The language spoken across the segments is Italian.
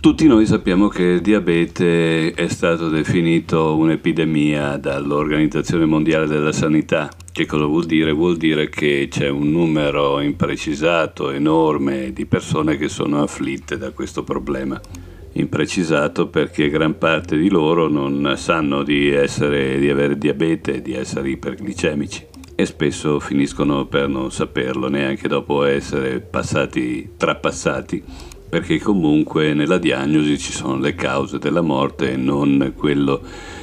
Tutti noi sappiamo che il diabete è stato definito un'epidemia dall'Organizzazione Mondiale della Sanità. Che cosa vuol dire? Vuol dire che c'è un numero imprecisato, enorme di persone che sono afflitte da questo problema. Imprecisato perché gran parte di loro non sanno di, essere, di avere diabete, di essere iperglicemici e spesso finiscono per non saperlo neanche dopo essere passati, trapassati perché comunque nella diagnosi ci sono le cause della morte e non quello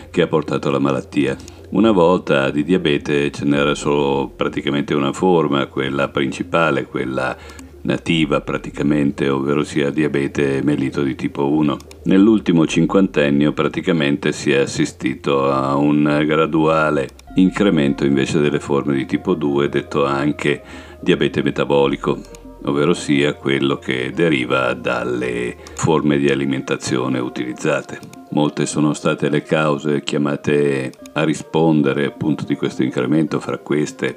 che ha portato alla malattia. Una volta di diabete ce n'era solo praticamente una forma, quella principale, quella nativa praticamente, ovvero sia diabete mellito di tipo 1. Nell'ultimo cinquantennio praticamente si è assistito a un graduale incremento invece delle forme di tipo 2, detto anche diabete metabolico ovvero sia quello che deriva dalle forme di alimentazione utilizzate. Molte sono state le cause chiamate a rispondere appunto di questo incremento, fra queste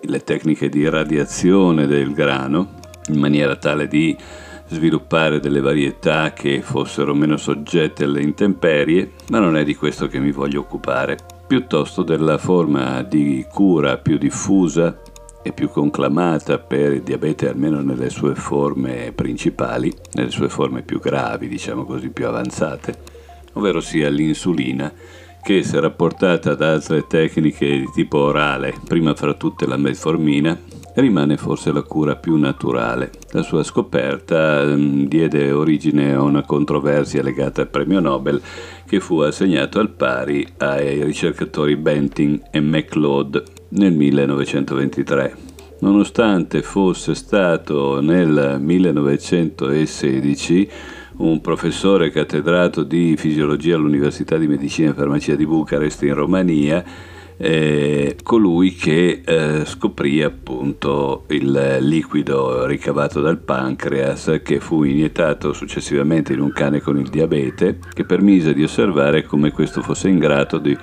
le tecniche di radiazione del grano, in maniera tale di sviluppare delle varietà che fossero meno soggette alle intemperie, ma non è di questo che mi voglio occupare, piuttosto della forma di cura più diffusa e più conclamata per il diabete almeno nelle sue forme principali, nelle sue forme più gravi, diciamo così, più avanzate, ovvero sia l'insulina che se rapportata ad altre tecniche di tipo orale, prima fra tutte la metformina, rimane forse la cura più naturale. La sua scoperta mh, diede origine a una controversia legata al premio Nobel che fu assegnato al pari ai ricercatori Benting e McLeod nel 1923. Nonostante fosse stato nel 1916 un professore cattedrato di fisiologia all'Università di Medicina e Farmacia di Bucarest in Romania, eh, colui che eh, scoprì appunto il liquido ricavato dal pancreas che fu iniettato successivamente in un cane con il diabete che permise di osservare come questo fosse in grado di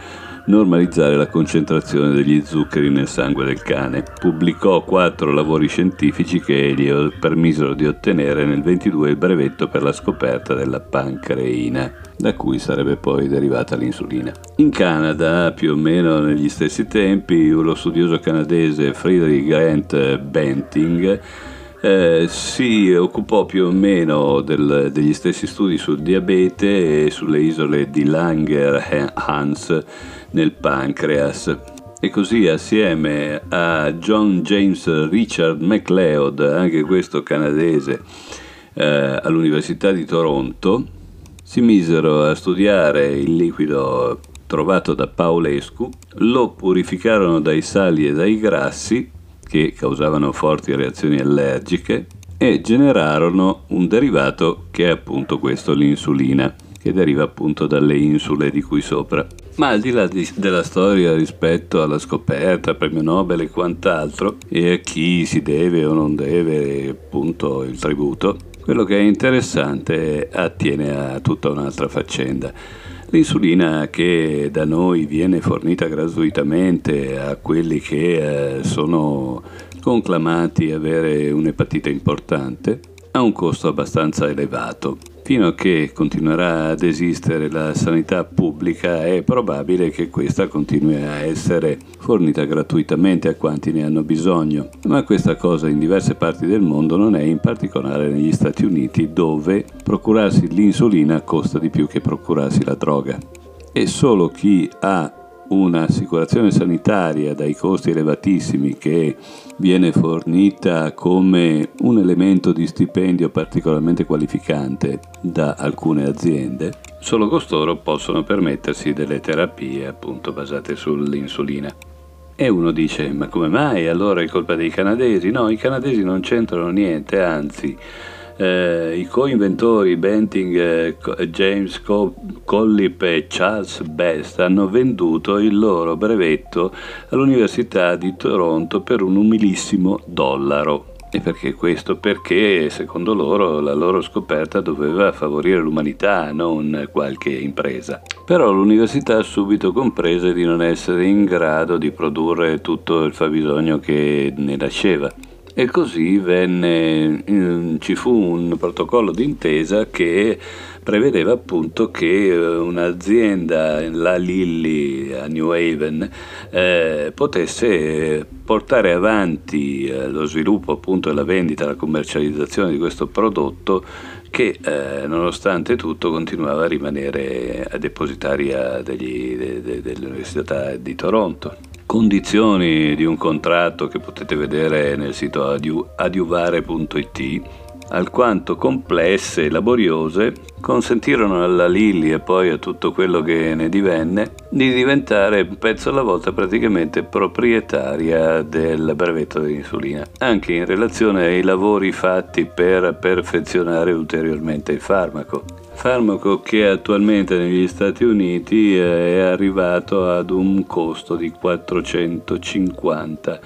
normalizzare la concentrazione degli zuccheri nel sangue del cane. Pubblicò quattro lavori scientifici che gli permisero di ottenere nel 22 il brevetto per la scoperta della pancreina, da cui sarebbe poi derivata l'insulina. In Canada, più o meno negli stessi tempi, lo studioso canadese Friedrich Grant Benting eh, si occupò più o meno del, degli stessi studi sul diabete e sulle isole di Langer-Hans nel pancreas. E così assieme a John James Richard MacLeod, anche questo canadese, eh, all'Università di Toronto, si misero a studiare il liquido trovato da Paolescu, lo purificarono dai sali e dai grassi che causavano forti reazioni allergiche e generarono un derivato che è appunto questo, l'insulina, che deriva appunto dalle insule di cui sopra. Ma al di là di, della storia rispetto alla scoperta, premio Nobel e quant'altro, e a chi si deve o non deve appunto il tributo, quello che è interessante attiene a tutta un'altra faccenda. L'insulina che da noi viene fornita gratuitamente a quelli che eh, sono conclamati avere un'epatite importante ha un costo abbastanza elevato Fino a che continuerà ad esistere la sanità pubblica è probabile che questa continui a essere fornita gratuitamente a quanti ne hanno bisogno, ma questa cosa in diverse parti del mondo non è in particolare negli Stati Uniti dove procurarsi l'insulina costa di più che procurarsi la droga. E solo chi ha un'assicurazione sanitaria dai costi elevatissimi che viene fornita come un elemento di stipendio particolarmente qualificante da alcune aziende, solo costoro possono permettersi delle terapie appunto basate sull'insulina. E uno dice, ma come mai allora è colpa dei canadesi? No, i canadesi non c'entrano niente, anzi eh, I co-inventori Benting, eh, James Co- Collip e Charles Best hanno venduto il loro brevetto all'Università di Toronto per un umilissimo dollaro. E perché questo? Perché secondo loro la loro scoperta doveva favorire l'umanità, non qualche impresa. Però l'università subito comprese di non essere in grado di produrre tutto il fabbisogno che ne nasceva. E così venne, ci fu un protocollo d'intesa che prevedeva appunto che eh, un'azienda, la Lilly a New Haven, eh, potesse portare avanti eh, lo sviluppo appunto e la vendita, la commercializzazione di questo prodotto che eh, nonostante tutto continuava a rimanere depositaria degli, de, de, dell'Università di Toronto. Condizioni di un contratto che potete vedere nel sito adiuvare.it alquanto complesse e laboriose, consentirono alla Lilly e poi a tutto quello che ne divenne di diventare un pezzo alla volta praticamente proprietaria del brevetto dell'insulina, anche in relazione ai lavori fatti per perfezionare ulteriormente il farmaco. Farmaco che attualmente negli Stati Uniti è arrivato ad un costo di 450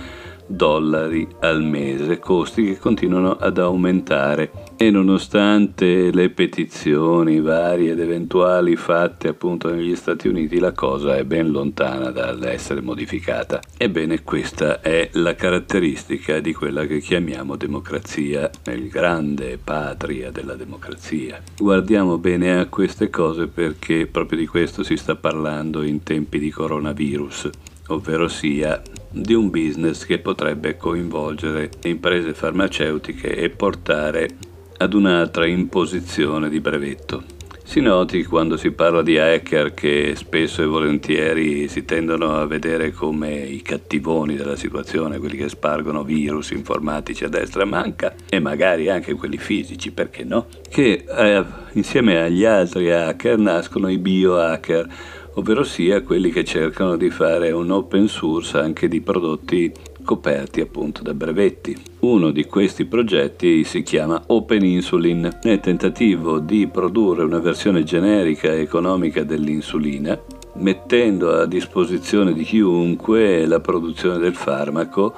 dollari al mese, costi che continuano ad aumentare e nonostante le petizioni varie ed eventuali fatte appunto negli Stati Uniti la cosa è ben lontana dall'essere modificata. Ebbene questa è la caratteristica di quella che chiamiamo democrazia, il grande patria della democrazia. Guardiamo bene a queste cose perché proprio di questo si sta parlando in tempi di coronavirus ovvero sia di un business che potrebbe coinvolgere imprese farmaceutiche e portare ad un'altra imposizione di brevetto. Si noti quando si parla di hacker che spesso e volentieri si tendono a vedere come i cattivoni della situazione, quelli che spargono virus informatici a destra e manca e magari anche quelli fisici, perché no? Che eh, insieme agli altri hacker nascono i biohacker ovvero sia quelli che cercano di fare un open source anche di prodotti coperti appunto da brevetti. Uno di questi progetti si chiama Open Insulin, nel tentativo di produrre una versione generica e economica dell'insulina, mettendo a disposizione di chiunque la produzione del farmaco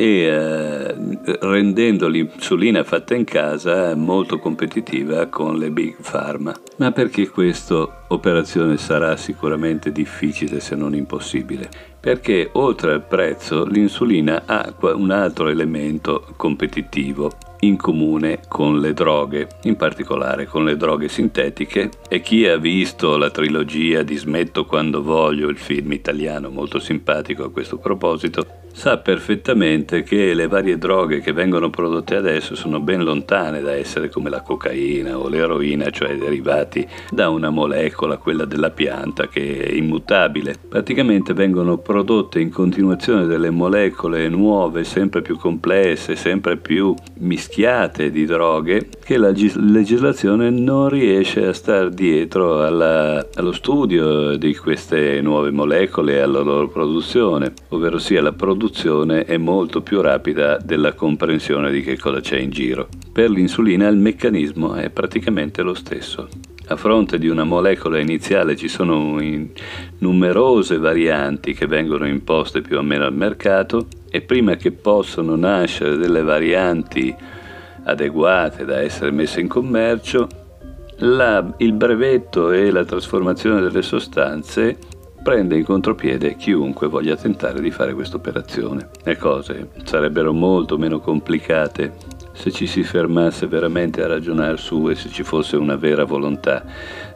e eh, rendendo l'insulina fatta in casa molto competitiva con le big pharma. Ma perché questa operazione sarà sicuramente difficile se non impossibile? Perché oltre al prezzo l'insulina ha un altro elemento competitivo in comune con le droghe, in particolare con le droghe sintetiche e chi ha visto la trilogia di Smetto quando voglio, il film italiano molto simpatico a questo proposito, sa perfettamente che le varie droghe che vengono prodotte adesso sono ben lontane da essere come la cocaina o l'eroina, cioè derivati da una molecola, quella della pianta, che è immutabile. Praticamente vengono prodotte in continuazione delle molecole nuove, sempre più complesse, sempre più mischiate di droghe, che la legislazione non riesce a star dietro alla, allo studio di queste nuove molecole e alla loro produzione, ovvero sia la produzione produzione è molto più rapida della comprensione di che cosa c'è in giro. Per l'insulina il meccanismo è praticamente lo stesso. A fronte di una molecola iniziale ci sono numerose varianti che vengono imposte più o meno al mercato e prima che possano nascere delle varianti adeguate da essere messe in commercio, la, il brevetto e la trasformazione delle sostanze prende in contropiede chiunque voglia tentare di fare questa operazione. Le cose sarebbero molto meno complicate se ci si fermasse veramente a ragionare su e se ci fosse una vera volontà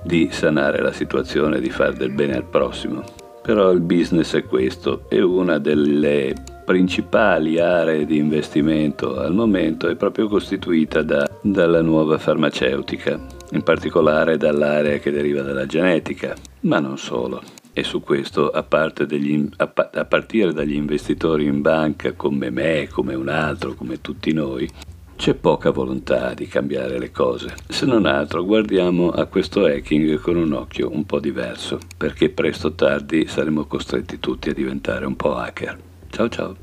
di sanare la situazione di fare del bene al prossimo. Però il business è questo e una delle principali aree di investimento al momento è proprio costituita da, dalla nuova farmaceutica, in particolare dall'area che deriva dalla genetica, ma non solo e su questo, a, degli, a, a, partire dagli investitori in banca come me, come un altro, come tutti noi, c'è poca volontà di cambiare le cose. Se non altro, guardiamo a questo hacking con un occhio un po' diverso, perché presto o tardi saremo costretti tutti a diventare un po' hacker. Ciao ciao!